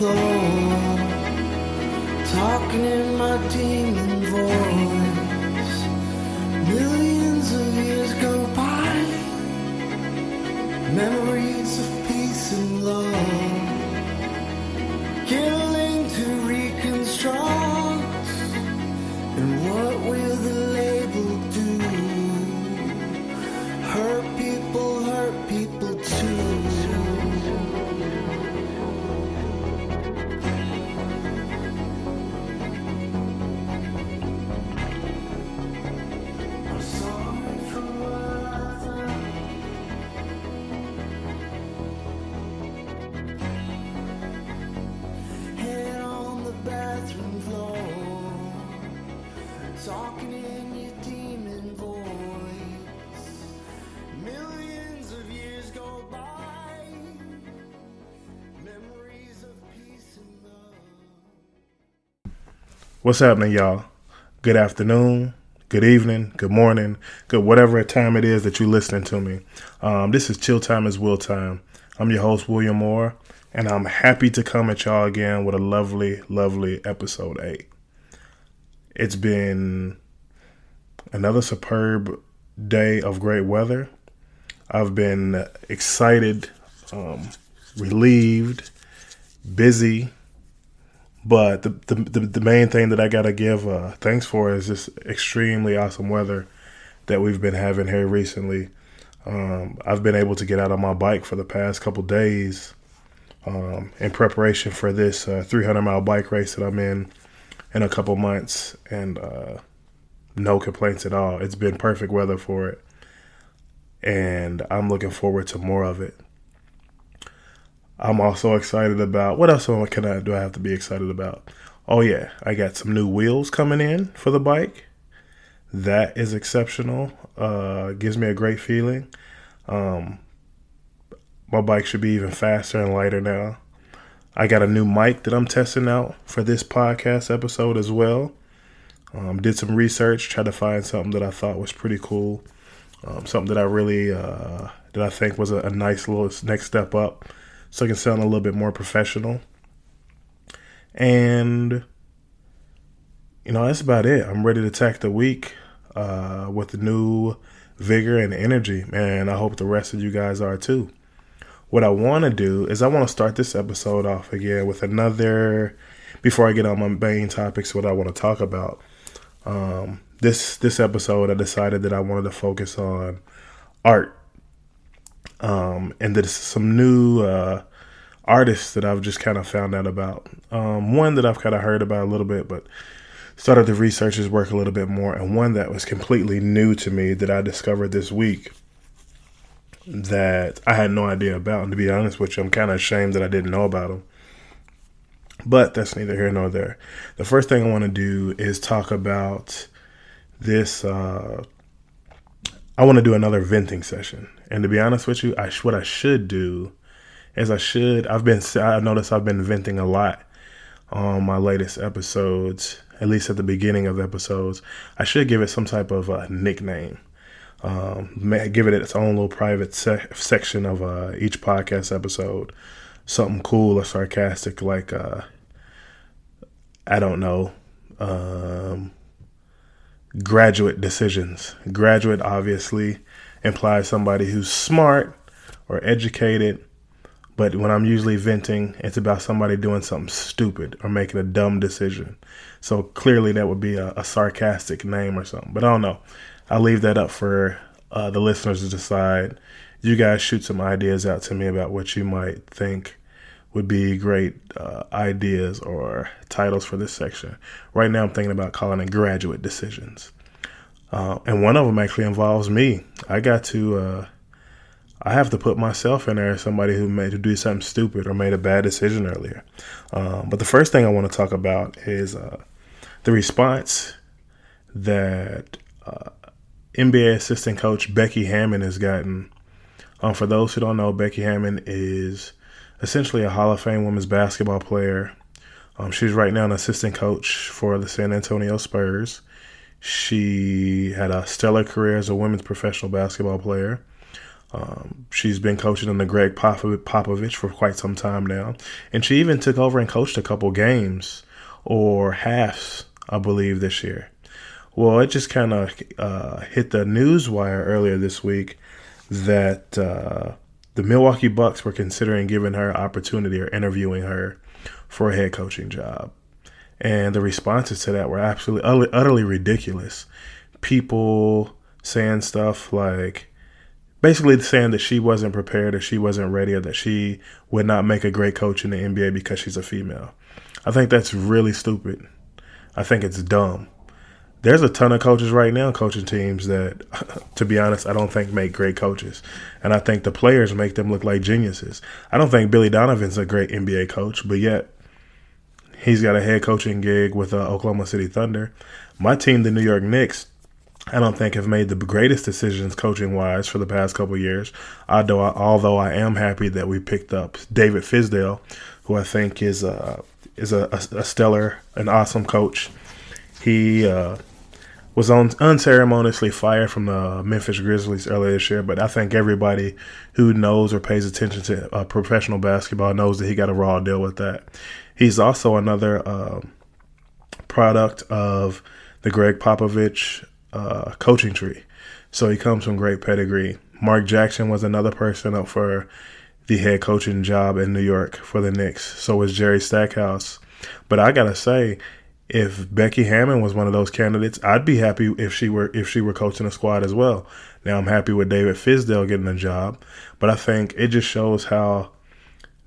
floor, talking in my demon What's happening, y'all? Good afternoon, good evening, good morning, good whatever time it is that you're listening to me. Um, this is Chill Time is Will Time. I'm your host, William Moore, and I'm happy to come at y'all again with a lovely, lovely episode 8. It's been another superb day of great weather. I've been excited, um, relieved, busy, but the, the the the main thing that I gotta give uh, thanks for is this extremely awesome weather that we've been having here recently. Um, I've been able to get out on my bike for the past couple days um, in preparation for this uh, 300 mile bike race that I'm in in a couple months, and uh, no complaints at all. It's been perfect weather for it, and I'm looking forward to more of it. I'm also excited about what else can I do I have to be excited about? Oh yeah, I got some new wheels coming in for the bike. That is exceptional. Uh gives me a great feeling. Um my bike should be even faster and lighter now. I got a new mic that I'm testing out for this podcast episode as well. Um, did some research, tried to find something that I thought was pretty cool, um, something that I really uh, that I think was a, a nice little next step up, so it can sound a little bit more professional. And you know that's about it. I'm ready to attack the week uh, with new vigor and energy, man. I hope the rest of you guys are too. What I want to do is I want to start this episode off again with another. Before I get on my main topics, what I want to talk about. Um, this this episode, I decided that I wanted to focus on art, um, and there's some new uh, artists that I've just kind of found out about. Um, one that I've kind of heard about a little bit, but started to research his work a little bit more, and one that was completely new to me that I discovered this week that I had no idea about. And to be honest with you, I'm kind of ashamed that I didn't know about him. But that's neither here nor there. The first thing I want to do is talk about this. Uh, I want to do another venting session, and to be honest with you, I what I should do is I should. I've been. I noticed I've been venting a lot on my latest episodes. At least at the beginning of the episodes, I should give it some type of uh, nickname. Um, give it its own little private se- section of uh, each podcast episode. Something cool or sarcastic, like uh, I don't know, um, graduate decisions. Graduate obviously implies somebody who's smart or educated, but when I'm usually venting, it's about somebody doing something stupid or making a dumb decision. So clearly, that would be a, a sarcastic name or something. But I don't know. I'll leave that up for uh, the listeners to decide. You guys shoot some ideas out to me about what you might think would be great uh, ideas or titles for this section. Right now, I'm thinking about calling it graduate decisions. Uh, and one of them actually involves me. I got to, uh, I have to put myself in there as somebody who made to do something stupid or made a bad decision earlier. Um, but the first thing I want to talk about is uh, the response that uh, NBA assistant coach Becky Hammon has gotten. Um, for those who don't know, Becky Hammon is essentially a Hall of Fame women's basketball player. Um, she's right now an assistant coach for the San Antonio Spurs. She had a stellar career as a women's professional basketball player. Um, she's been coaching under Gregg Popovich for quite some time now, and she even took over and coached a couple games or halves, I believe, this year. Well, it just kind of uh, hit the news wire earlier this week that uh, the Milwaukee Bucks were considering giving her opportunity or interviewing her for a head coaching job. And the responses to that were absolutely utterly ridiculous. People saying stuff like basically saying that she wasn't prepared or she wasn't ready or that she would not make a great coach in the NBA because she's a female. I think that's really stupid. I think it's dumb. There's a ton of coaches right now coaching teams that, to be honest, I don't think make great coaches. And I think the players make them look like geniuses. I don't think Billy Donovan's a great NBA coach, but yet he's got a head coaching gig with uh, Oklahoma City Thunder. My team, the New York Knicks, I don't think have made the greatest decisions coaching wise for the past couple years. Although I, although I am happy that we picked up David Fizdale, who I think is a is a, a stellar, an awesome coach. He uh, was on, unceremoniously fired from the Memphis Grizzlies earlier this year, but I think everybody who knows or pays attention to uh, professional basketball knows that he got a raw deal with that. He's also another uh, product of the Gregg Popovich uh, coaching tree. So he comes from great pedigree. Mark Jackson was another person up for the head coaching job in New York for the Knicks. So was Jerry Stackhouse. But I gotta say, if Becky Hammon was one of those candidates, I'd be happy if she were if she were coaching a squad as well. Now I'm happy with David Fizdale getting a job, but I think it just shows how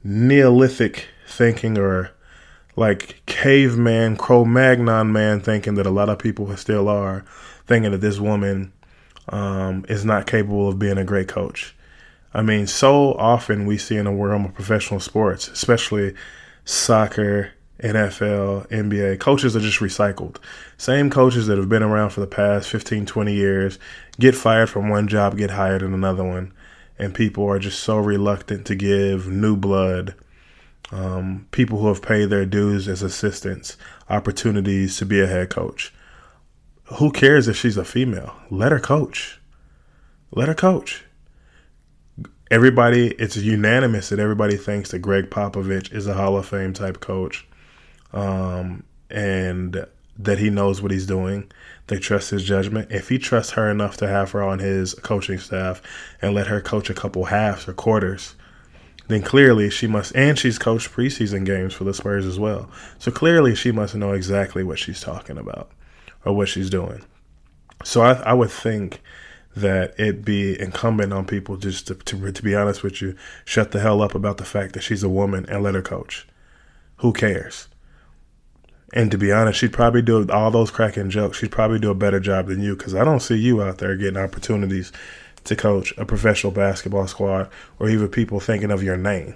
Neolithic thinking or like caveman, Cro-Magnon man thinking that a lot of people still are thinking that this woman um, is not capable of being a great coach. I mean, so often we see in the world of professional sports, especially soccer, NFL, NBA, coaches are just recycled. Same coaches that have been around for the past 15, 20 years get fired from one job, get hired in another one. And people are just so reluctant to give new blood, um, people who have paid their dues as assistants, opportunities to be a head coach who cares if she's a female? Let her coach. Let her coach. Everybody, it's unanimous that everybody thinks that Gregg Popovich is a Hall of Fame type coach, um, and that he knows what he's doing. They trust his judgment. If he trusts her enough to have her on his coaching staff and let her coach a couple halves or quarters, then clearly she must, and she's coached preseason games for the Spurs as well. So clearly she must know exactly what she's talking about or what she's doing. So I, I would think that it be incumbent on people just to, to, to be honest with you, shut the hell up about the fact that she's a woman and let her coach. Who cares? And to be honest, she'd probably do all those cracking jokes. She'd probably do a better job than you because I don't see you out there getting opportunities to coach a professional basketball squad or even people thinking of your name.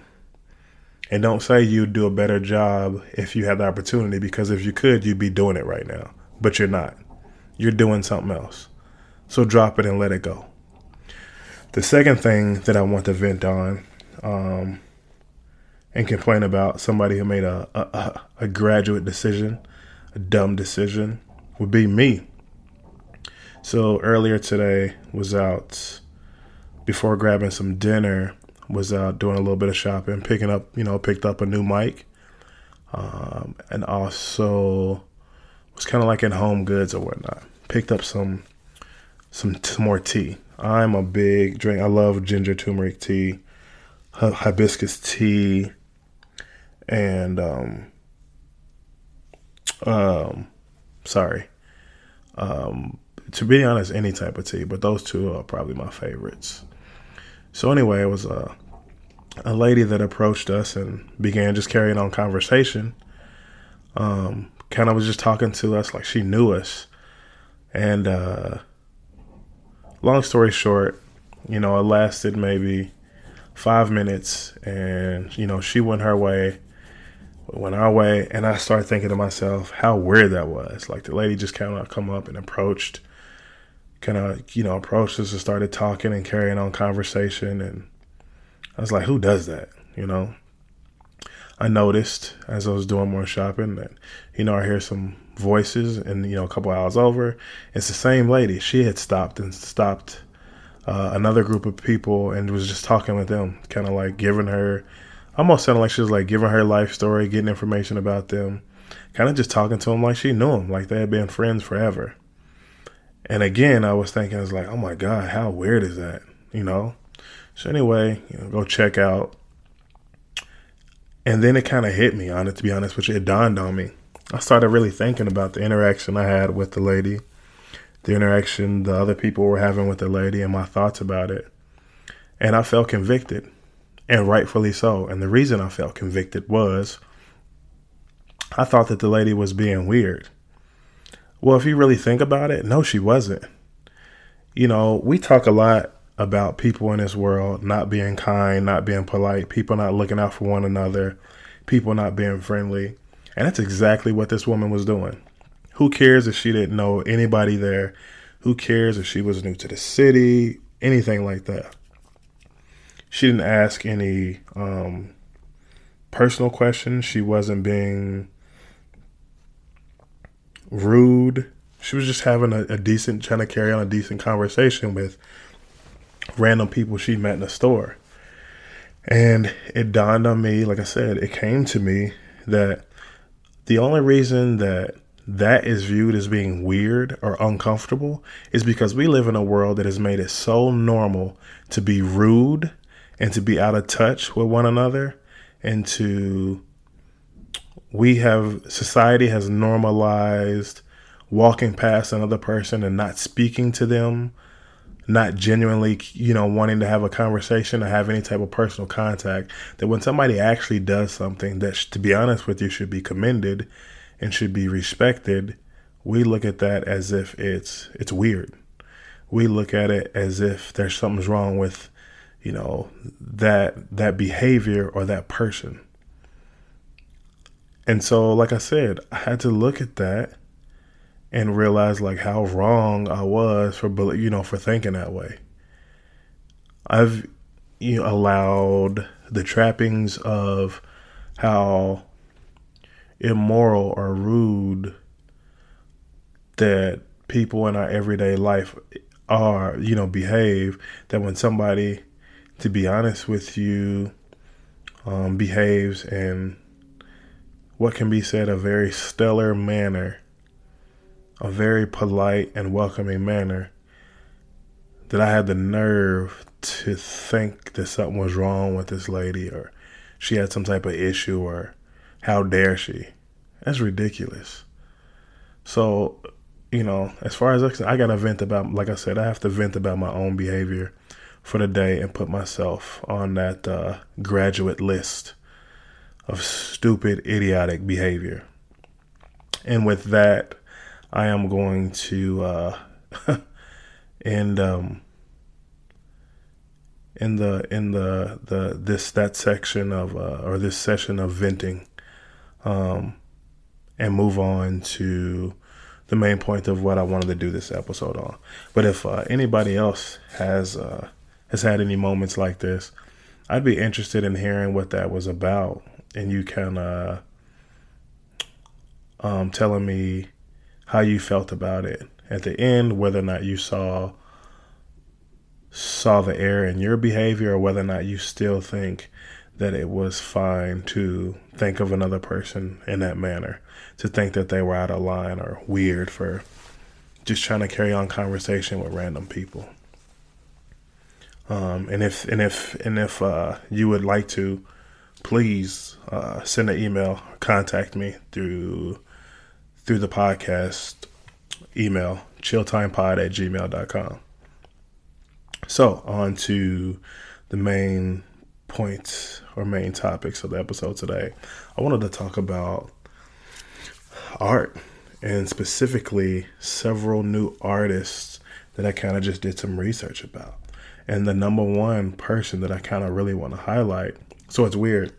And don't say you'd do a better job if you had the opportunity because if you could, you'd be doing it right now but you're not. You're doing something else. So drop it and let it go. The second thing that I want to vent on um, and complain about somebody who made a, a, a graduate decision, a dumb decision, would be me. So earlier today was out before grabbing some dinner, was out doing a little bit of shopping, picking up, you know, picked up a new mic, um, and also was kind of like in home goods or whatnot. Picked up some some, some more tea. I'm a big drink. I love ginger turmeric tea, hibiscus tea, and um, um, sorry. Um, to be honest, any type of tea, but those two are probably my favorites. So anyway, it was a a lady that approached us and began just carrying on conversation. Um, kind of was just talking to us like she knew us. And uh, long story short, you know, it lasted maybe five minutes, and you know, she went her way, went our way, and I started thinking to myself how weird that was. Like the lady just kind of come up and approached, kind of you know approached us and started talking and carrying on conversation, and I was like, who does that? You know. I noticed as I was doing more shopping that, you know, I hear some voices and, you know, a couple hours over, it's the same lady. She had stopped and stopped uh, another group of people and was just talking with them, kind of like giving her, almost sounded like she was like giving her life story, getting information about them, kind of just talking to them like she knew them, like they had been friends forever. And again, I was thinking, I was like, oh my God, how weird is that? You know? So anyway, you know, go check out. And then it kind of hit me on it, to be honest with you. It dawned on me. I started really thinking about the interaction I had with the lady the interaction the other people were having with the lady and my thoughts about it. And I felt convicted, and rightfully so. And the reason I felt convicted was I thought that the lady was being weird. Well, if you really think about it, no, she wasn't. You know, we talk a lot about people in this world not being kind, not being polite, people not looking out for one another, people not being friendly. And that's exactly what this woman was doing. Who cares if she didn't know anybody there? Who cares if she was new to the city? Anything like that. She didn't ask any um, personal questions. She wasn't being rude. She was just having a, a decent, trying to carry on a decent conversation with random people she met in the store. And it dawned on me, like I said, it came to me that the only reason that that is viewed as being weird or uncomfortable is because we live in a world that has made it so normal to be rude and to be out of touch with one another and to we have society has normalized walking past another person and not speaking to them not genuinely you know wanting to have a conversation or have any type of personal contact that when somebody actually does something that to be honest with you should be commended and should be respected, we look at that as if it's it's weird. We look at it as if there's something's wrong with, you know, that that behavior or that person. And so, like I said, I had to look at that and realize like how wrong I was for you know for thinking that way. I've you know, allowed the trappings of how immoral or rude that people in our everyday life are, you know, behave, that when somebody, to be honest with you, um, behaves in what can be said a very stellar manner, a very polite and welcoming manner, that I had the nerve to think that something was wrong with this lady or she had some type of issue or how dare she? That's ridiculous. So, you know, as far as I got to vent about, like I said, I have to vent about my own behavior for the day and put myself on that uh, graduate list of stupid, idiotic behavior. And with that, I am going to uh, end um, in the in the the this that section of uh, or this session of venting um, and move on to the main point of what I wanted to do this episode on. But if uh, anybody else has uh, has had any moments like this, I'd be interested in hearing what that was about, and you can uh, um, telling me how you felt about it at the end, whether or not you saw saw the error in your behavior, or whether or not you still think that it was fine to think of another person in that manner, to think that they were out of line or weird for just trying to carry on conversation with random people. Um, and if and if and if uh, you would like to, please uh, send an email, contact me through through the podcast email, chilltimepod at gmail.com. So on to the main points or main topics of the episode today, I wanted to talk about art and specifically several new artists that I kind of just did some research about. And the number one person that I kind of really want to highlight. So it's weird.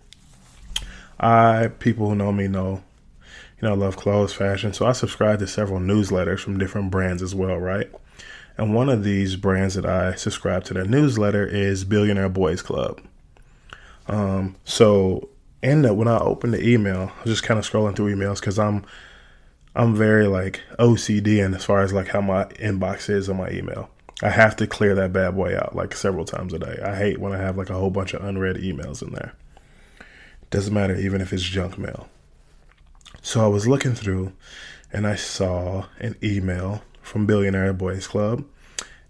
I people who know me know, you know, I love clothes, fashion. So I subscribe to several newsletters from different brands as well, right? And one of these brands that I subscribe to their newsletter is Billionaire Boys Club. Um, so and when I open the email, I was just kind of scrolling through emails because I'm I'm very like OCD and as far as like how my inbox is on my email. I have to clear that bad boy out like several times a day. I hate when I have like a whole bunch of unread emails in there. Doesn't matter even if it's junk mail. So I was looking through and I saw an email from Billionaire Boys Club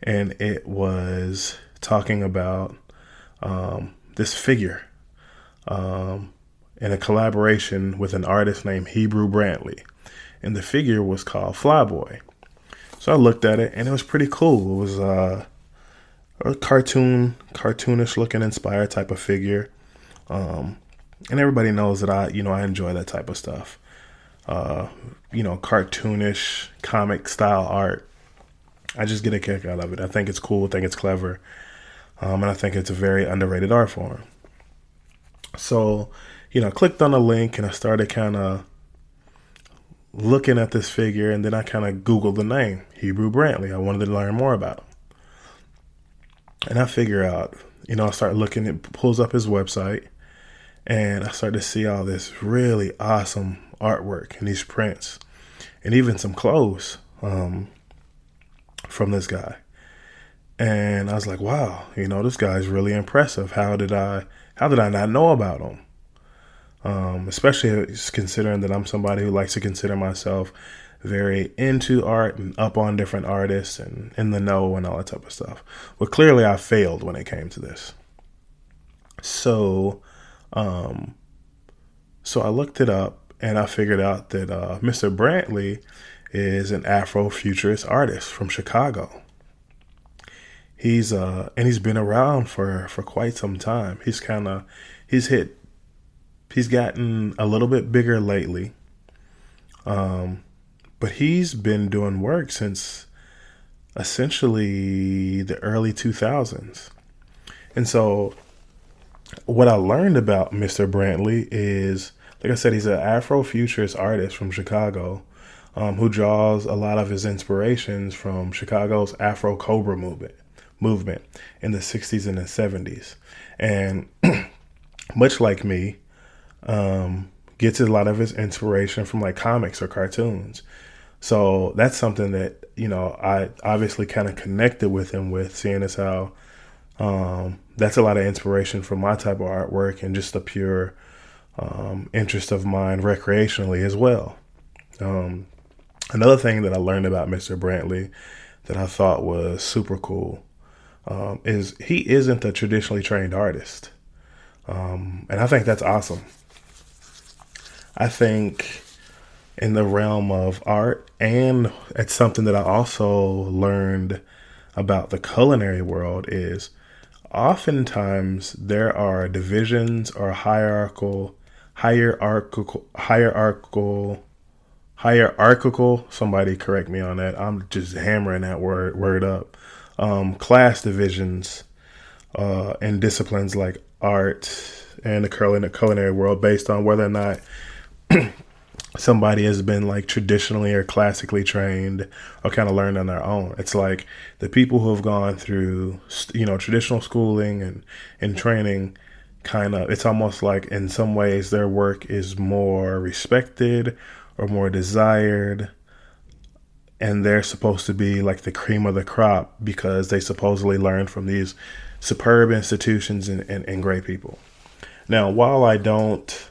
and it was talking about um, this figure um, in a collaboration with an artist named Hebru Brantley. And the figure was called Flyboy. So I looked at it and it was pretty cool. It was uh, a cartoon, cartoonish looking, inspired type of figure. Um, and everybody knows that I, you know, I enjoy that type of stuff. Uh, you know, cartoonish comic style art. I just get a kick out of it. I think it's cool. I think it's clever. Um, and I think it's a very underrated art form. So, you know, I clicked on the link and I started kind of looking at this figure. And then I kind of Googled the name, Hebru Brantley. I wanted to learn more about him. And I figure out, you know, I start looking, it pulls up his website. And I start to see all this really awesome artwork and these prints and even some clothes um, from this guy. And I was like, wow, you know, this guy's really impressive. How did I how did I not know about him? Um, especially considering that I'm somebody who likes to consider myself very into art and up on different artists and in the know and all that type of stuff. But clearly I failed when it came to this. So, um, so I looked it up and I figured out that uh, Mr. Brantley is an Afrofuturist artist from Chicago he's uh and he's been around for for quite some time. He's kind of he's hit he's gotten a little bit bigger lately. Um but he's been doing work since essentially the early 2000s. And so what I learned about Mr. Brantley is like I said he's an Afrofuturist artist from Chicago. Um, who draws a lot of his inspirations from Chicago's AfriCOBRA movement movement in the 60s and the 70s. And much like me, um, gets a lot of his inspiration from like comics or cartoons. So that's something that, you know, I obviously kind of connected with him with, seeing as how um, that's a lot of inspiration for my type of artwork and just the pure um, interest of mine recreationally as well. Um, another thing that I learned about Mr. Brantley that I thought was super cool um, is he isn't a traditionally trained artist. Um, and I think that's awesome. I think in the realm of art, and it's something that I also learned about the culinary world is oftentimes there are divisions or hierarchical hierarchical hierarchical hierarchical somebody correct me on that i'm just hammering that word word up um, class divisions uh, in disciplines like art and the culinary world based on whether or not somebody has been like traditionally or classically trained or kind of learned on their own. It's like the people who have gone through, you know, traditional schooling and, and training kind of, it's almost like in some ways their work is more respected or more desired and they're supposed to be like the cream of the crop because they supposedly learned from these superb institutions and, and, and great people. Now, while I don't,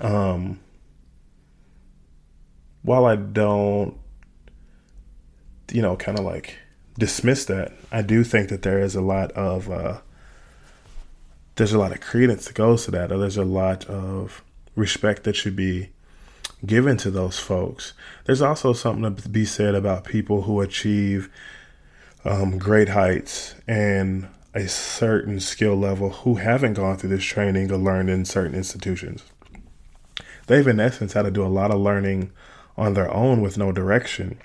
um, while I don't, you know, kind of like dismiss that, I do think that there is a lot of, uh, there's a lot of credence that goes to that, or there's a lot of respect that should be given to those folks. There's also something to be said about people who achieve um, great heights and a certain skill level who haven't gone through this training or learned in certain institutions. They've, in essence, had to do a lot of learning on their own with no direction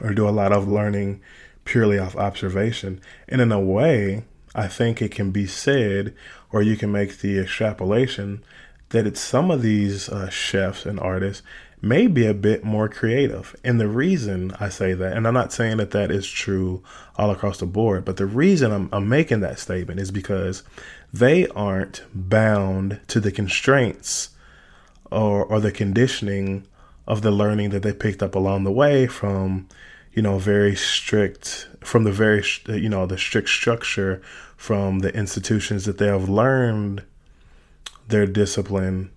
or do a lot of learning purely off observation. And in a way, I think it can be said, or you can make the extrapolation that it's some of these uh, chefs and artists may be a bit more creative. And the reason I say that, and I'm not saying that that is true all across the board, but the reason I'm, I'm making that statement is because they aren't bound to the constraints or, or the conditioning of the learning that they picked up along the way from, you know, very strict from the very, you know, the strict structure from the institutions that they have learned their discipline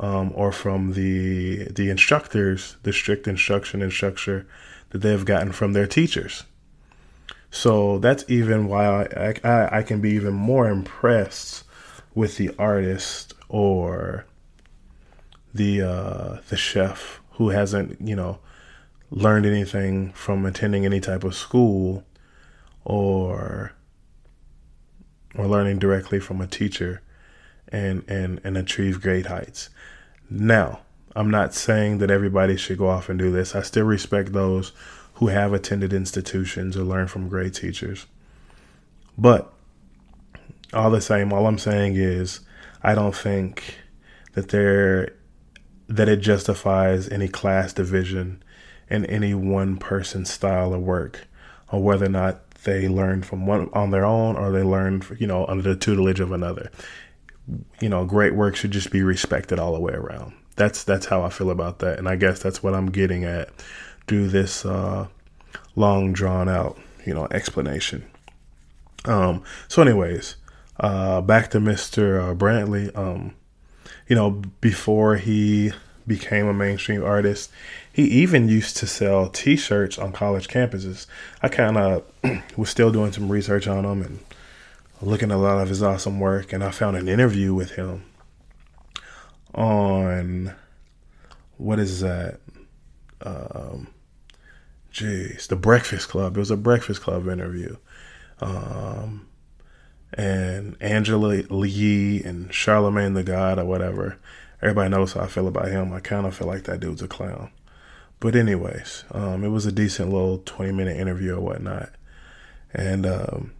um, or from the the instructors, the strict instruction and structure that they have gotten from their teachers. So that's even why I, I, I can be even more impressed with the artist or the uh, the chef who hasn't you know learned anything from attending any type of school or or learning directly from a teacher and and and achieve great heights. Now, I'm not saying that everybody should go off and do this. I still respect those who have attended institutions or learned from great teachers. But all the same, all I'm saying is I don't think that there that it justifies any class division in any one person's style of work or whether or not they learn from one on their own or they learn you know under the tutelage of another. You know great work should just be respected all the way around. That's that's how i feel about that and i guess that's what i'm getting at through this uh, long drawn out you know explanation. Um so anyways uh back to mr uh, brantley. Um you know before he became a mainstream artist he even used to sell T-shirts on college campuses. I kind of was still doing some research on him and looking at a lot of his awesome work, and I found an interview with him on what is that? Um, jeez, the Breakfast Club. It was a Breakfast Club interview. Um, and Angela Yee and Charlemagne the God or whatever. Everybody knows how I feel about him. I kind of feel like that dude's a clown. But anyways, um, it was a decent little twenty minute interview or whatnot, and um,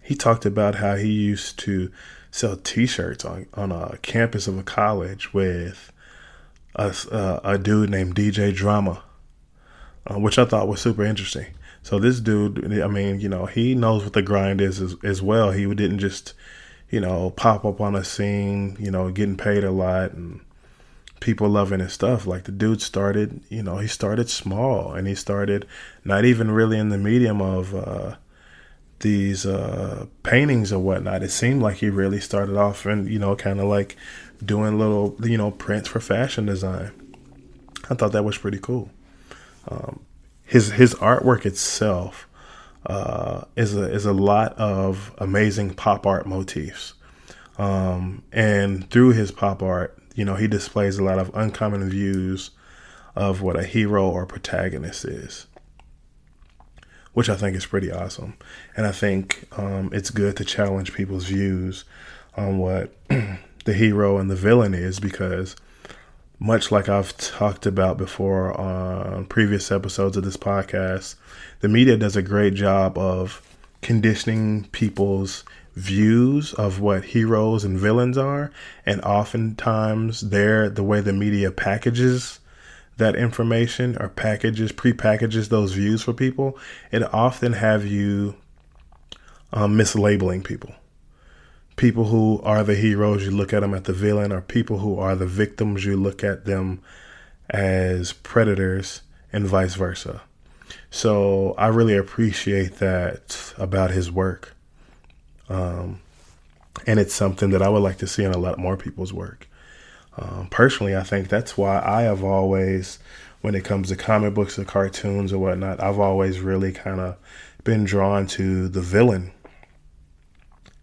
he talked about how he used to sell T-shirts on on a campus of a college with a uh, a dude named DJ Drama, uh, which I thought was super interesting. So this dude, I mean, you know, he knows what the grind is as, as well. He didn't just, you know, pop up on a scene, you know, getting paid a lot and people loving his stuff. Like the dude started, you know, he started small and he started not even really in the medium of uh, these uh, paintings or whatnot. It seemed like he really started off and, you know, kind of like doing little, you know, prints for fashion design. I thought that was pretty cool. Um, his his artwork itself uh, is a is a lot of amazing pop art motifs, um, and through his pop art, you know, he displays a lot of uncommon views of what a hero or protagonist is, which I think is pretty awesome. And I think um, it's good to challenge people's views on what the hero and the villain is because, much like I've talked about before on previous episodes of this podcast, the media does a great job of conditioning people's views of what heroes and villains are, and oftentimes they're the way the media packages that information or packages pre-packages those views for people. It often have you um, mislabeling people. People who are the heroes, you look at them at the villain, or people who are the victims, you look at them as predators, and vice versa. So I really appreciate that about his work. Um, and it's something that I would like to see in a lot more people's work. Um, personally, I think that's why I have always, when it comes to comic books or cartoons or whatnot, I've always really kind of been drawn to the villain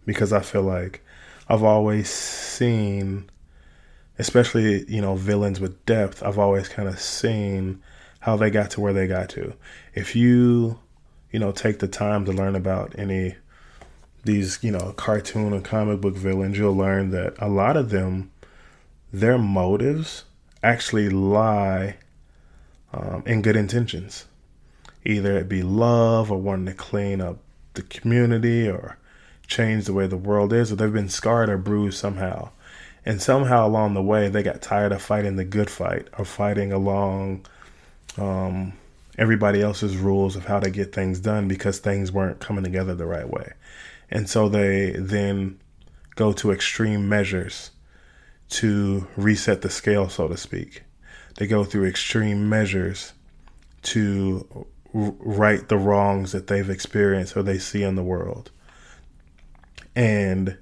because I feel like I've always seen, especially, you know, villains with depth, I've always kind of seen how they got to where they got to. If you, you know, take the time to learn about any these, you know, cartoon or comic book villains, you'll learn that a lot of them, their motives actually lie um, in good intentions. Either it be love or wanting to clean up the community or change the way the world is, or they've been scarred or bruised somehow. And somehow along the way, they got tired of fighting the good fight or fighting along um, everybody else's rules of how to get things done because things weren't coming together the right way. And so they then go to extreme measures to reset the scale, so to speak. They go through extreme measures to right the wrongs that they've experienced or they see in the world. And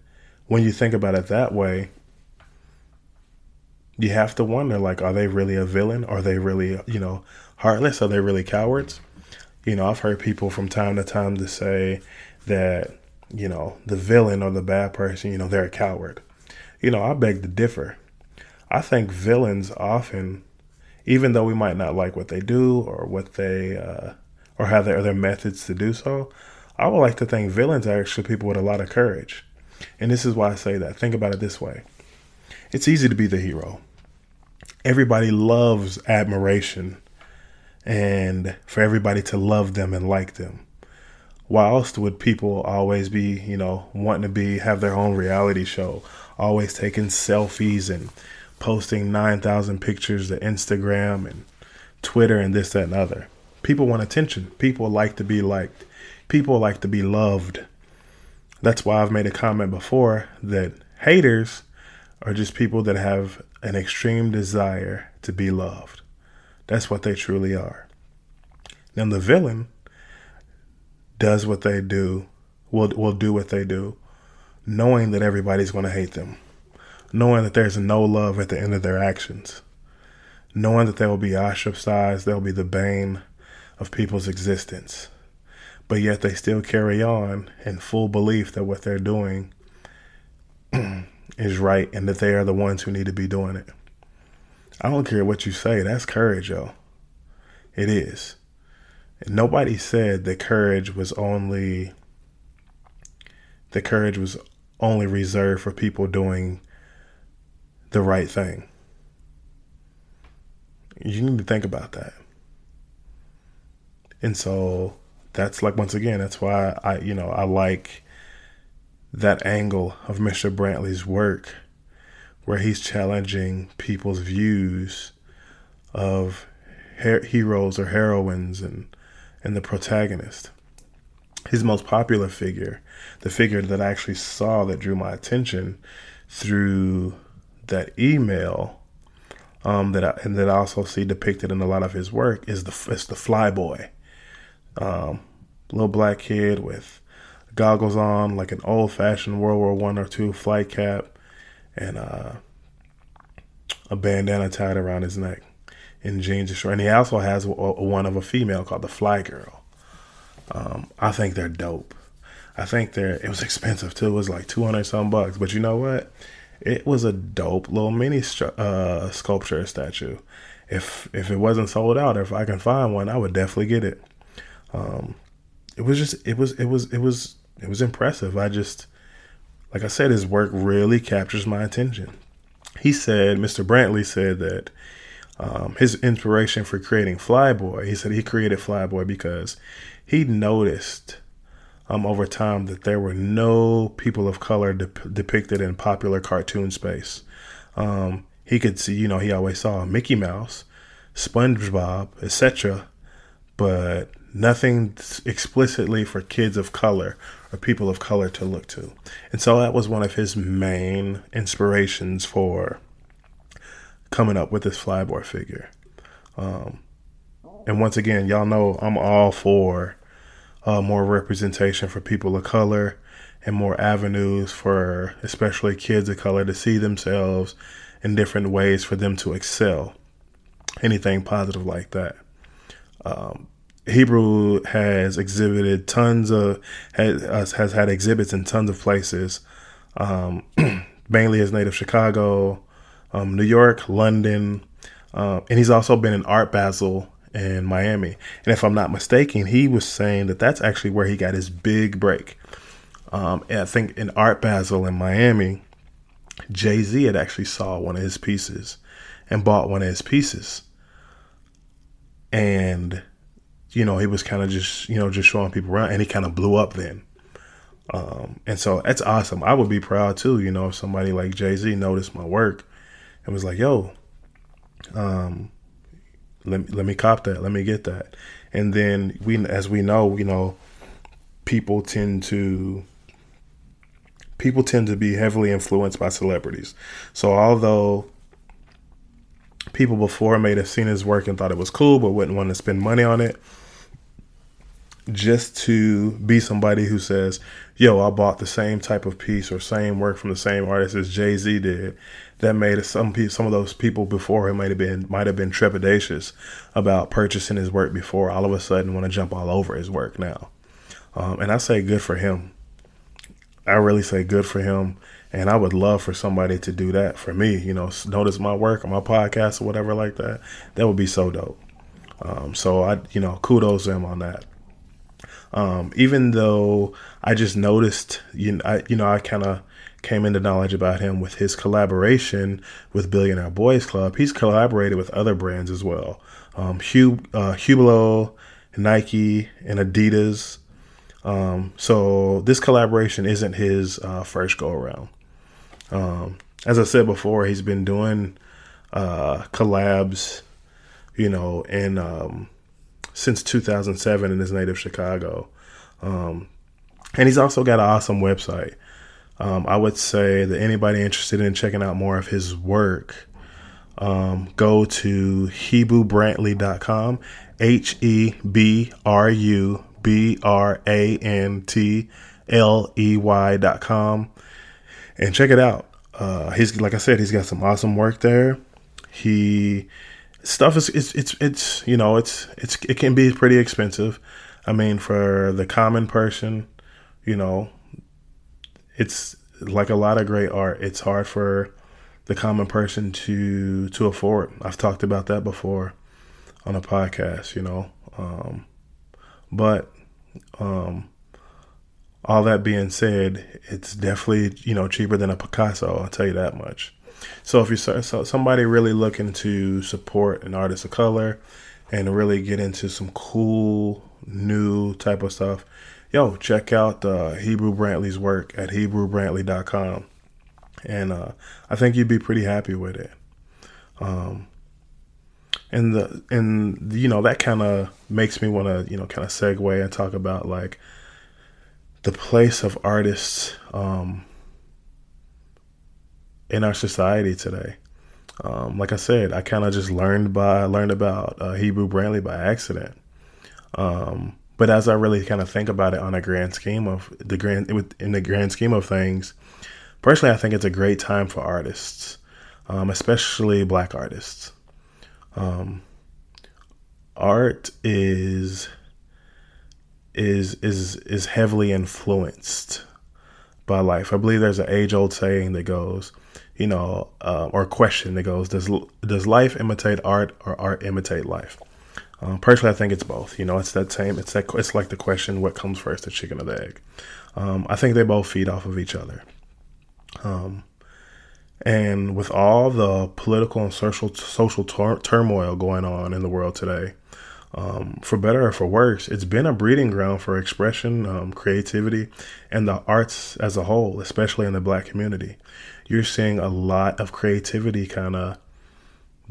when you think about it that way, you have to wonder like are they really a villain? Are they really you know heartless? Are they really cowards? You know i've heard people from time to time to say that you know the villain or the bad person you know they're a coward. You know i beg to differ. I think villains often even though we might not like what they do or what they uh, or how their their methods to do so i would like to think villains are actually people with a lot of courage and this is why i say that think about it this way it's easy to be the hero everybody loves admiration and for everybody to love them and like them. Why else would people always be, you know, wanting to be have their own reality show, always taking selfies and posting 9,000 pictures to Instagram and Twitter and this, that, and other? People want attention. People like to be liked. People like to be loved. That's why I've made a comment before that haters are just people that have an extreme desire to be loved. That's what they truly are. Now the villain does what they do, will will do what they do, knowing that everybody's going to hate them, knowing that there's no love at the end of their actions, knowing that they will be ostracized, they'll be the bane of people's existence. But yet they still carry on in full belief that what they're doing is right and that they are the ones who need to be doing it. I don't care what you say, that's courage, yo. It is. And nobody said that courage was only the courage was only reserved for people doing the right thing. You need to think about that. And so that's like once again, that's why I you know, I like that angle of Mr. Brantley's work where he's challenging people's views of her- heroes or heroines and and the protagonist. His most popular figure, the figure that I actually saw that drew my attention through that email um, that I, and that I also see depicted in a lot of his work is the is the Flyboy, um, little black kid with goggles on, like an old fashioned World War One or two flight cap, and uh, a bandana tied around his neck, and jeans and shorts. And he also has one of a female called the Fly Girl. Um, I think they're dope. I think they're. It was expensive too. It was like two hundred some bucks. But you know what? It was a dope little mini uh, sculpture statue. If if it wasn't sold out, if I can find one, I would definitely get it. Um, it was just it was it was it was it was impressive. I just, like I said, his work really captures my attention. He said, Mr. Brantley said that um, his inspiration for creating Flyboy, he said he created Flyboy because he noticed um, over time that there were no people of color de- depicted in popular cartoon space. Um, he could see, you know, he always saw Mickey Mouse, SpongeBob, etc., but nothing explicitly for kids of color or people of color to look to. And so that was one of his main inspirations for coming up with this flyboy figure. Um, and once again, y'all know I'm all for uh, more representation for people of color and more avenues for especially kids of color to see themselves in different ways for them to excel. Anything positive like that. Um, Hebru has exhibited tons of has has had exhibits in tons of places, um, mainly his native Chicago, um, New York, London, uh, and he's also been in Art Basel in Miami. And if I'm not mistaken, he was saying that that's actually where he got his big break. Um, and I think in Art Basel in Miami, Jay Z had actually saw one of his pieces and bought one of his pieces, and you know, he was kind of just, you know, just showing people around and he kind of blew up then. Um, and so that's awesome. I would be proud too, you know, if somebody like Jay Z noticed my work and was like, yo, um, let, me, let me cop that. Let me get that. And then we, as we know, you know, people tend to, people tend to be heavily influenced by celebrities. So although people before may have seen his work and thought it was cool, but wouldn't want to spend money on it. Just to be somebody who says, "Yo, I bought the same type of piece or same work from the same artist as Jay Z did," that made some people, some of those people before him might have been might have been trepidatious about purchasing his work before. All of a sudden, want to jump all over his work now, um, and I say good for him. I really say good for him. And I would love for somebody to do that for me, you know, notice my work on my podcast or whatever like that. That would be so dope. Um, so I, you know, kudos to him on that. Um, even though I just noticed, you know, I, you know, I kind of came into knowledge about him with his collaboration with Billionaire Boys Club. He's collaborated with other brands as well, um, Hub, uh, Hublot, Nike, and Adidas. Um, so this collaboration isn't his uh, first go around. Um, as I said before, he's been doing uh, collabs, you know, and um, since 2007 in his native Chicago. Um, and he's also got an awesome website. Um, I would say that anybody interested in checking out more of his work, um, go to hebrubrantley.com, H E B R U B R A N T L E Y.com and check it out. Uh, he's like I said, he's got some awesome work there. He stuff is it's it's it's you know it's it's it can be pretty expensive. I mean, for the common person, you know, it's like a lot of great art. It's hard for the common person to to afford. I've talked about that before on a podcast, you know. Um, but um, all that being said, it's definitely you know cheaper than a Picasso. I'll tell you that much. So if you're so somebody really looking to support an artist of color and really get into some cool new type of stuff, yo, check out uh, Hebru Brantley's work at HebruBrantley.com, and uh, I think you'd be pretty happy with it. Um, and the and you know that kind of makes me want to you know kind of segue and talk about like the place of artists um, in our society today. Um, like I said, I kind of just learned by learned about uh, Hebru Brantley by accident. Um, but as I really kind of think about it on a grand scheme of the grand in the grand scheme of things, personally, I think it's a great time for artists, um, especially Black artists. Um, art is is is is heavily influenced by life. I believe there's an age old saying that goes, you know, uh, or question that goes, does does life imitate art or art imitate life? Um, personally, I think it's both. You know, it's that same. It's that. It's like the question, what comes first, the chicken or the egg? Um, I think they both feed off of each other. Um, and with all the political and social social tur- turmoil going on in the world today, um, for better or for worse, it's been a breeding ground for expression, um, creativity, and the arts as a whole, especially in the black community. You're seeing a lot of creativity kind of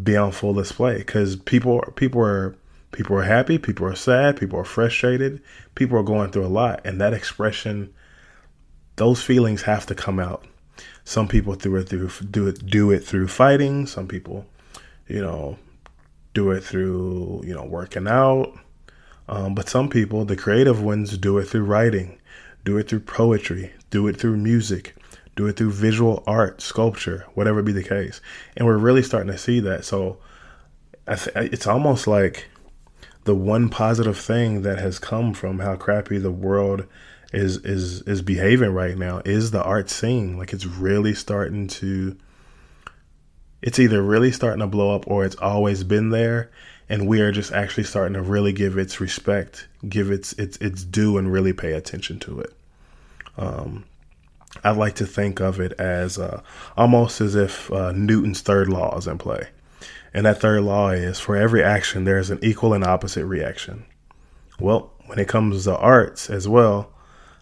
be on full display because people people are people are happy, people are sad, people are frustrated, people are going through a lot, and that expression, those feelings have to come out. Some people do it through do it do it through fighting. Some people, you know, do it through, you know, working out. Um, but some people, the creative ones, do it through writing, do it through poetry, do it through music, do it through visual art, sculpture, whatever be the case. And we're really starting to see that. So th- it's almost like the one positive thing that has come from how crappy the world is is is behaving right now is the art scene. Like it's really starting to it's either really starting to blow up or it's always been there and we are just actually starting to really give its respect give its its its due and really pay attention to it. Um, i like to think of it as uh, almost as if uh, newton's third law is in play. And that third law is for every action there is an equal and opposite reaction. Well when it comes to arts as well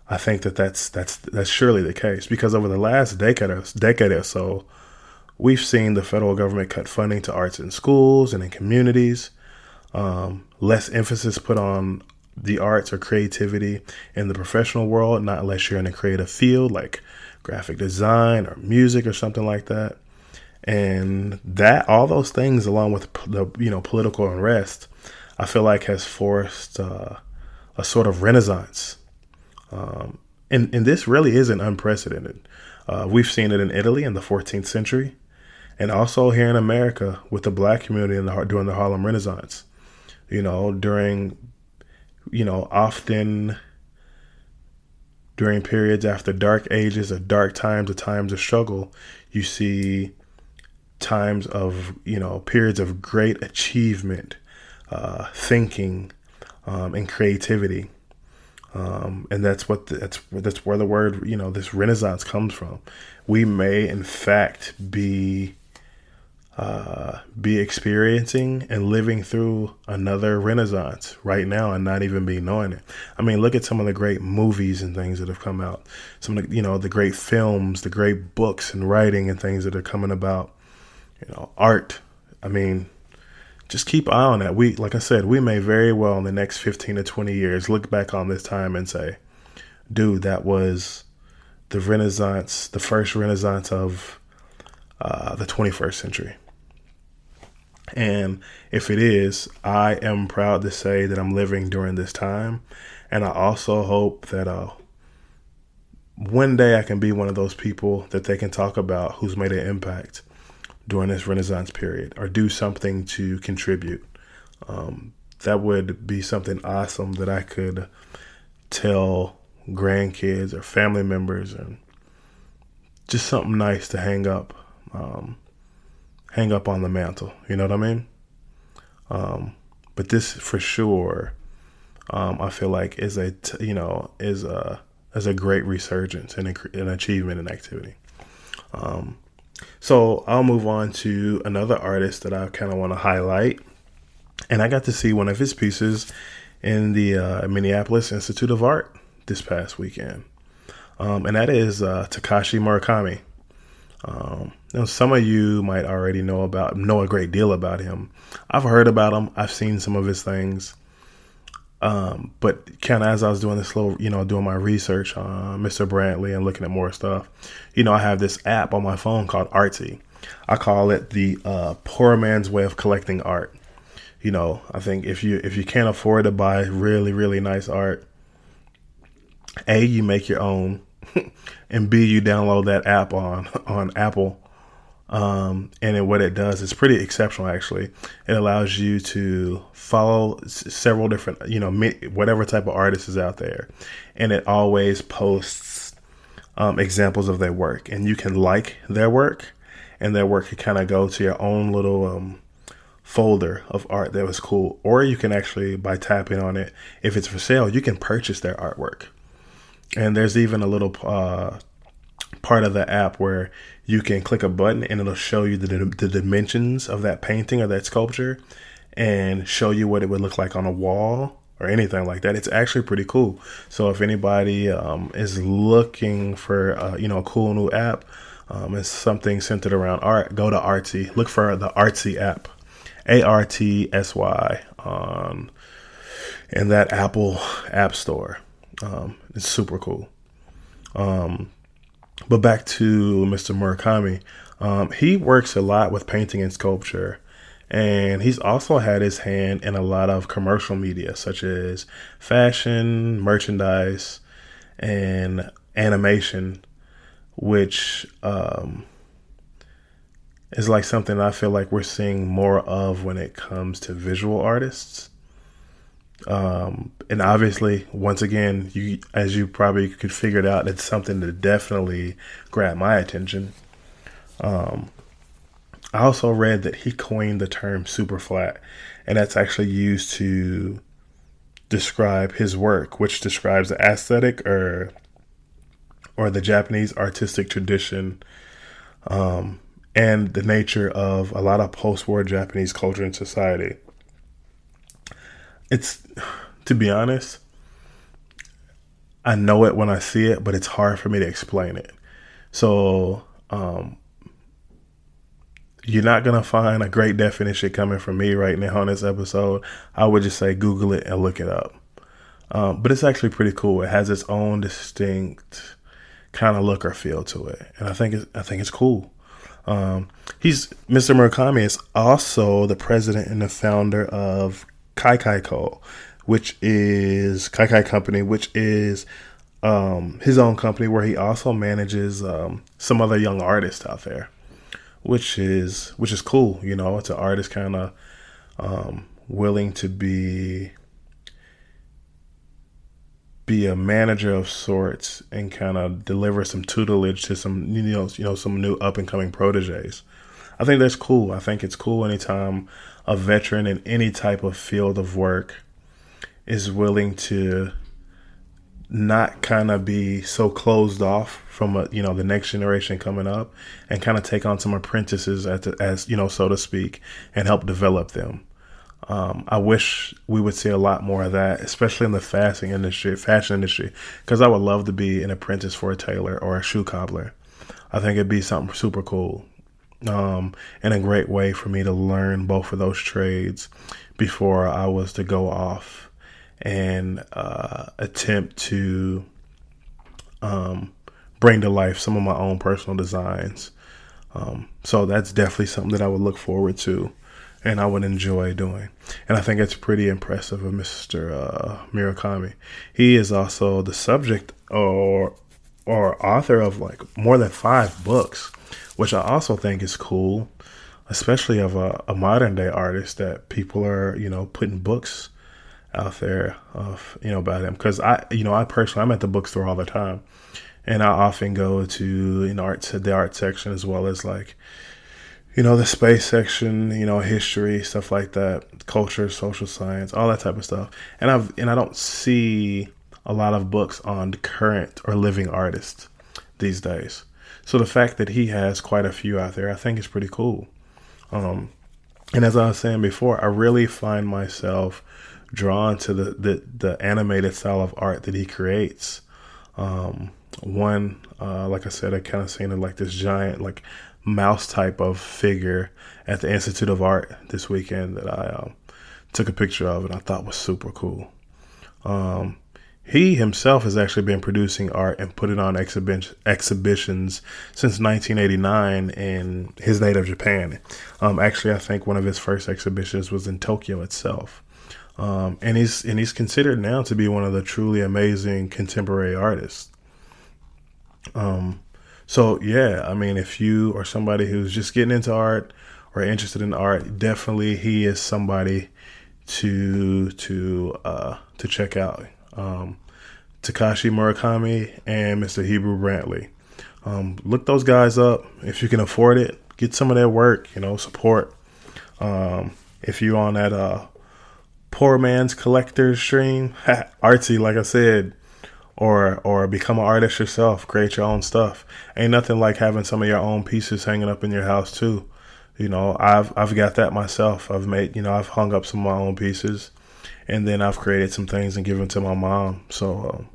i think that that's that's that's surely the case because over the last decade or, decade or so We've seen the federal government cut funding to arts in schools and in communities, um, less emphasis put on the arts or creativity in the professional world, not unless you're in a creative field like graphic design or music or something like that. and that all those things, along with the you know political unrest, I feel like has forced uh, a sort of renaissance. Um, and and this really isn't unprecedented. Uh, we've seen it in Italy in the 14th century, and also here in America with the Black community in the, during the Harlem Renaissance. You know, during you know often during periods after dark ages or dark times or times of struggle, you see times of you know periods of great achievement, uh, thinking, um, and creativity. Um, and that's what the, that's that's where the word you know this renaissance comes from. We may in fact be uh, be experiencing and living through another renaissance right now and not even be knowing it. I mean, look at some of the great movies and things that have come out. Some of the you know the great films, the great books and writing and things that are coming about. You know, art. I mean, just keep eye on that. We, like I said, we may very well in the next 15 to 20 years look back on this time and say, dude, that was the Renaissance, the first Renaissance of uh, the 21st century. And if it is, I am proud to say that I'm living during this time. And I also hope that uh, one day I can be one of those people that they can talk about who's made an impact during this Renaissance period or do something to contribute. Um, that would be something awesome that I could tell grandkids or family members and just something nice to hang up um, hang up on the mantle you know what i mean um, but this for sure um, i feel like is a t- you know is a is a great resurgence and an achievement and activity um, so I'll move on to another artist that I kind of want to highlight. And I got to see one of his pieces in the uh, Minneapolis Institute of Art this past weekend. Um, and that is uh, Takashi Murakami. Um, some of you might already know about know a great deal about him. I've heard about him. I've seen some of his things. Um, but kind of as I was doing this little, you know, doing my research on Mr. Brantley and looking at more stuff, you know, I have this app on my phone called Artsy. I call it the uh, poor man's way of collecting art. You know, I think if you if you can't afford to buy really really nice art, a you make your own, and b you download that app on on Apple um, and what it does is pretty exceptional, actually. It allows you to follow s- several different, you know, whatever type of artist is out there. And it always posts um, examples of their work. And you can like their work, and their work can kind of go to your own little um, folder of art that was cool. Or you can actually, by tapping on it, if it's for sale, you can purchase their artwork. And there's even a little uh, part of the app where you can click a button and it'll show you the, the dimensions of that painting or that sculpture and show you what it would look like on a wall or anything like that. It's actually pretty cool. So if anybody um, is looking for you know a cool new app, um, it's something centered around art. Go to Artsy. Look for the Artsy app, A R T S Y on in that Apple App Store. Um, it's super cool. Um, but back to Mr. Murakami. Um, he works a lot with painting and sculpture, and he's also had his hand in a lot of commercial media, such as fashion, merchandise, and animation, which um, is like something I feel like we're seeing more of when it comes to visual artists. Um, and obviously, once again, you as you probably could figure it out, it's something that definitely grabbed my attention. Um, I also read that he coined the term super flat, and that's actually used to describe his work, which describes the aesthetic or or the Japanese artistic tradition um, and the nature of a lot of post-war Japanese culture and society it's to be honest, I know it when I see it, but it's hard for me to explain it. So, um, you're not gonna find a great definition coming from me right now on this episode. I would just say Google it and look it up. Um, but it's actually pretty cool. It has its own distinct kind of look or feel to it, and I think it's I think it's cool. Um, he's Mr. Murakami is also the president and the founder of Kai Kai Co, which is Kai Kai Company, which is um, his own company where he also manages um, some other young artists out there, which is which is cool. You know, it's an artist kind of um, willing to be be a manager of sorts and kind of deliver some tutelage to some you know you know some new up and coming proteges. I think that's cool. I think it's cool anytime a veteran in any type of field of work is willing to not kind of be so closed off from a, you know the next generation coming up and kind of take on some apprentices as, as you know so to speak and help develop them um, I wish we would see a lot more of that, especially in the fashion industry, fashion industry, because I would love to be an apprentice for a tailor or a shoe cobbler. I think it'd be something super cool, um, and a great way for me to learn both of those trades before I was to go off and uh, attempt to um, bring to life some of my own personal designs. Um, so that's definitely something that I would look forward to and I would enjoy doing. And I think it's pretty impressive of Mr. Uh, Murakami. He is also the subject or or author of like more than five books, which I also think is cool, especially of a, a modern day artist that people are you know putting books out there of you know about him because I you know I personally I'm at the bookstore all the time, and I often go to you know art the art section as well as like you know, the space section, you know, history, stuff like that, culture, social science, all that type of stuff. And I've and I don't see a lot of books on current or living artists these days. So the fact that he has quite a few out there, I think is pretty cool. Um, and as I was saying before, I really find myself drawn to the the, the animated style of art that he creates. Um, one, uh, like I said, I kind of seen it like this giant, like mouse type of figure at the Institute of Art this weekend that I um, took a picture of and I thought was super cool. Um, he himself has actually been producing art and put it on exhibi- exhibitions since 1989 in his native Japan. Um, actually, I think one of his first exhibitions was in Tokyo itself. Um, and he's and he's considered now to be one of the truly amazing contemporary artists. Um, so yeah, I mean, if you are somebody who's just getting into art or interested in art, definitely he is somebody to to uh, to check out. Um, Takashi Murakami and Mr. Hebru Brantley. Um, look those guys up if you can afford it. Get some of their work. You know, support. Um, if you're on that uh, poor man's collector stream, artsy, like I said, or or become an artist yourself, create your own stuff. Ain't nothing like having some of your own pieces hanging up in your house too. You know, I've I've got that myself. I've made, you know, I've hung up some of my own pieces and then I've created some things and given to my mom. So um,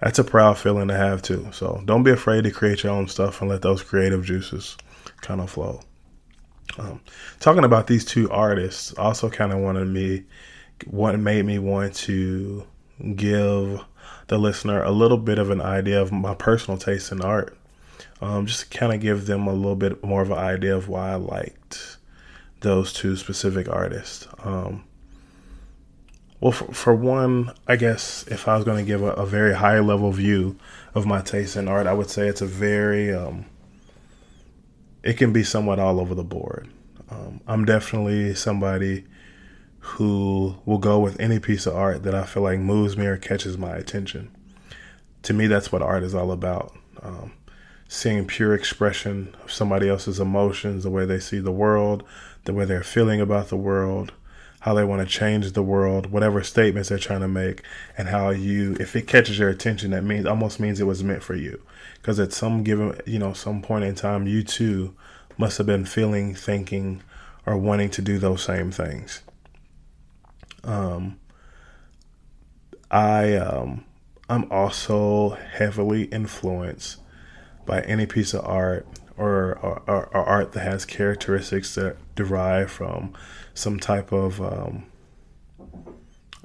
that's a proud feeling to have too. So don't be afraid to create your own stuff and let those creative juices kind of flow. Um, talking about these two artists also kind of wanted me, what made me want to give the listener a little bit of an idea of my personal taste in art. Um, just kind of give them a little bit more of an idea of why I liked those two specific artists. Um, well, for, for, one, I guess if I was going to give a, a, very high level view of my taste in art, I would say it's a very, um, it can be somewhat all over the board. Um, I'm definitely somebody who will go with any piece of art that I feel like moves me or catches my attention. To me, that's what art is all about. Um, seeing pure expression of somebody else's emotions, the way they see the world, the way they're feeling about the world, how they want to change the world, whatever statements they're trying to make, and how you, if it catches your attention, that means almost means it was meant for you. Because at some given, you know, some point in time, you too must have been feeling, thinking, or wanting to do those same things. Um, I um, I'm also heavily influenced by any piece of art or, or, or, art that has characteristics that derive from some type of um,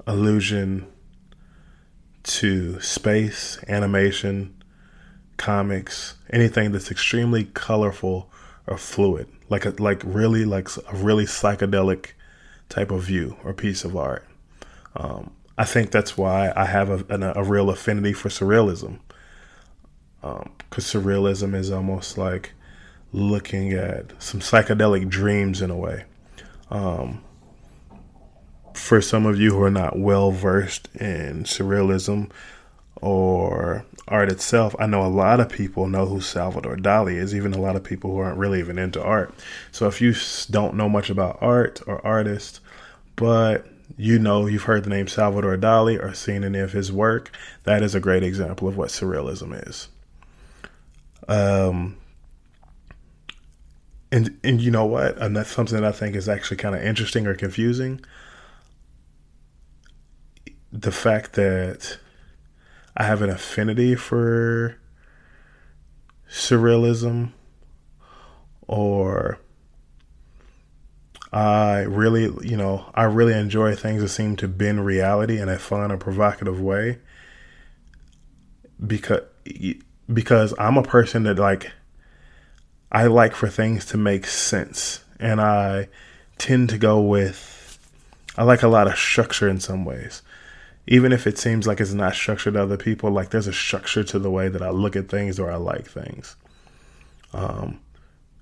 allusion to space, animation, comics, anything that's extremely colorful or fluid, like a like really like a really psychedelic type of view or piece of art. Um, I think that's why I have a, a, a real affinity for surrealism, because um, surrealism is almost like looking at some psychedelic dreams in a way. Um, for some of you who are not well versed in surrealism or art itself, I know a lot of people know who Salvador Dali is, even a lot of people who aren't really even into art. So if you don't know much about art or artists, but you know you've heard the name Salvador Dali or seen any of his work, that is a great example of what surrealism is. Um, and and you know what? And that's something that I think is actually kind of interesting or confusing. The fact that I have an affinity for surrealism or I really, you know, I really enjoy things that seem to bend reality in a fun or provocative way because because I'm a person that like I like for things to make sense and I tend to go with I like a lot of structure in some ways. Even if it seems like it's not structured to other people, like there's a structure to the way that I look at things or I like things. Um,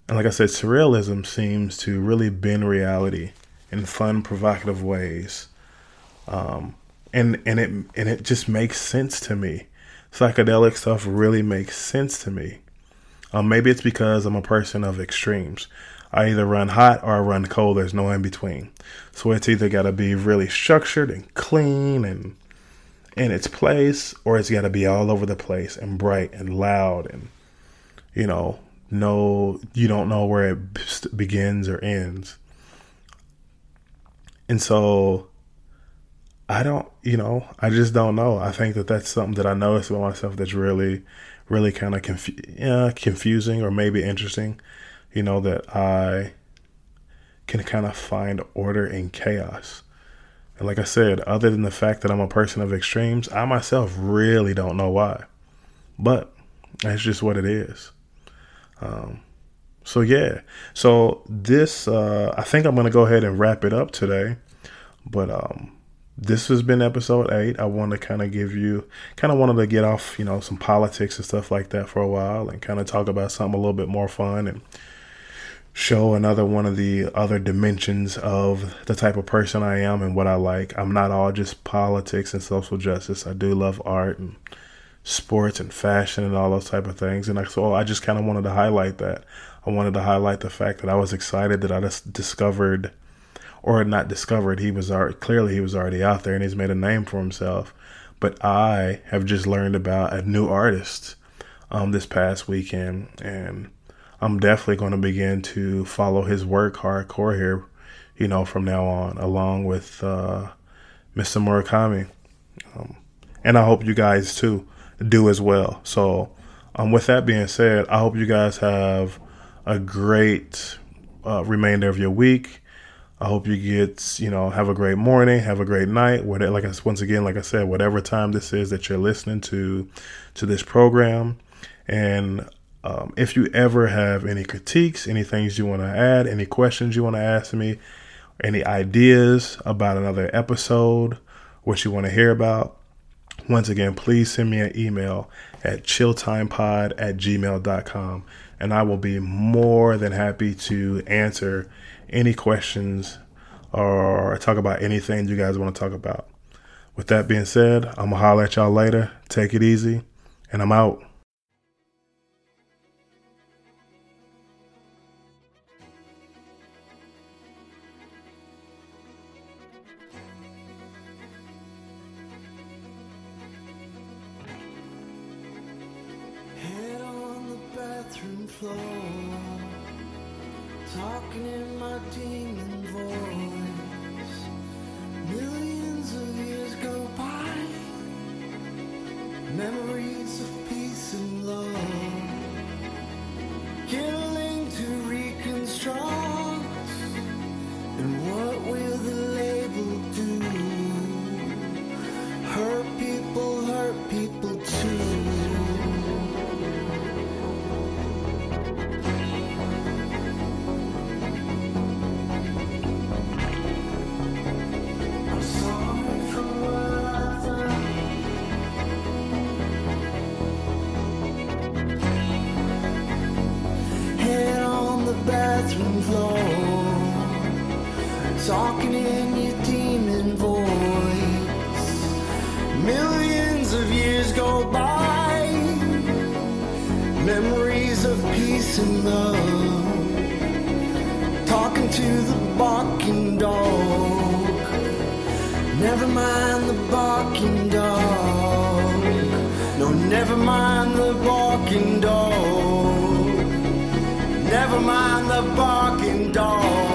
and like I said, surrealism seems to really bend reality in fun, provocative ways. Um, and and it and it just makes sense to me. Psychedelic stuff really makes sense to me. Um, maybe it's because I'm a person of extremes. I either run hot or I run cold. There's no in between. So it's either got to be really structured and clean and in its place, or it's got to be all over the place and bright and loud and you know no you don't know where it begins or ends and so i don't you know i just don't know i think that that's something that i notice about myself that's really really kind of yeah, confusing or maybe interesting you know that i can kind of find order in chaos. And like i said other than the fact that i'm a person of extremes i myself really don't know why. But that's just what it is. Um, so yeah, so this uh, I think I'm gonna go ahead and wrap it up today. But um, this has been episode eight. I want to kind of give you, kind of wanted to get off, you know, some politics and stuff like that for a while, and kind of talk about something a little bit more fun and show another one of the other dimensions of the type of person I am and what I like. I'm not all just politics and social justice. I do love art and sports and fashion and all those type of things. And I, so I just kind of wanted to highlight that. I wanted to highlight the fact that I was excited that I just discovered, or not discovered, he was already, clearly he was already out there and he's made a name for himself. But I have just learned about a new artist um, this past weekend, and I'm definitely going to begin to follow his work hardcore here, you know, from now on, along with uh, Mr. Murakami. Um, and I hope you guys too do as well. So, um, with that being said, I hope you guys have a great uh, remainder of your week. I hope you get, you know, have a great morning, have a great night. Whatever, like I, once again, like I said, whatever time this is that you're listening to to this program, and um, if you ever have any critiques, any things you want to add, any questions you want to ask me, any ideas about another episode, what you want to hear about, once again, please send me an email at chilltimepod at gmail.com and I will be more than happy to answer any questions or talk about anything you guys want to talk about. With that being said, I'm going to holler at y'all later. Take it easy, and I'm out. mind the barking dog. No, never mind the barking dog. Never mind the barking dog.